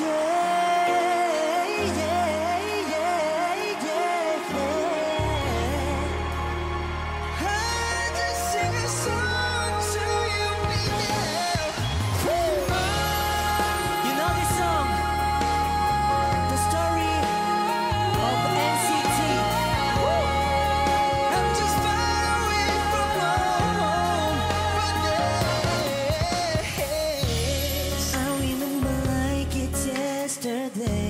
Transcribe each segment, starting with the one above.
I yesterday.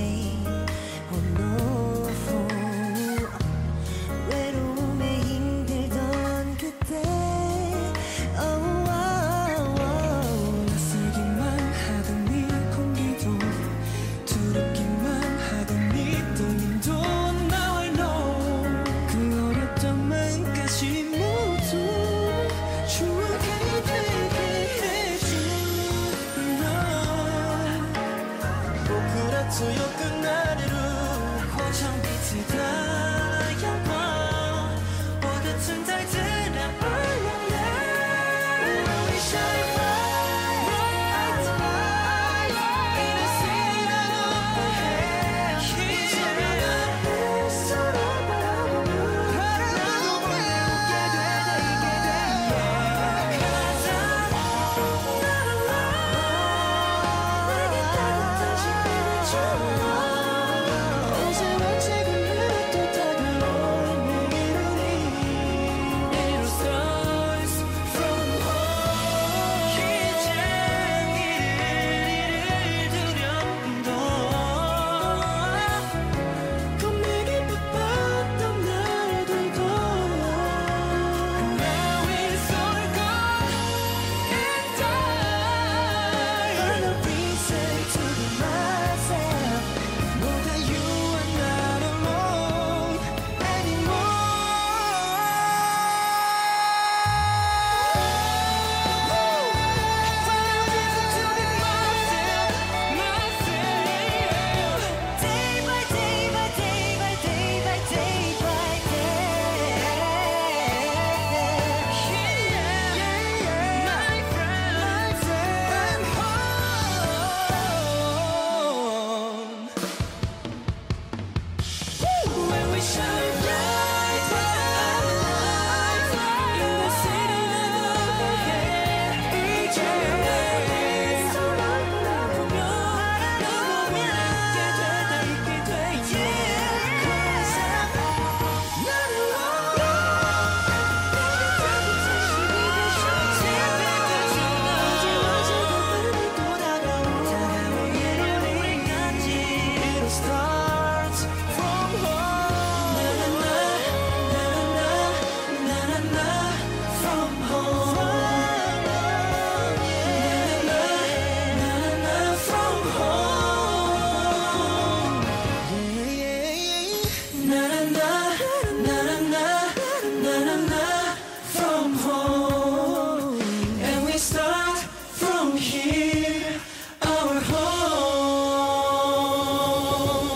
to your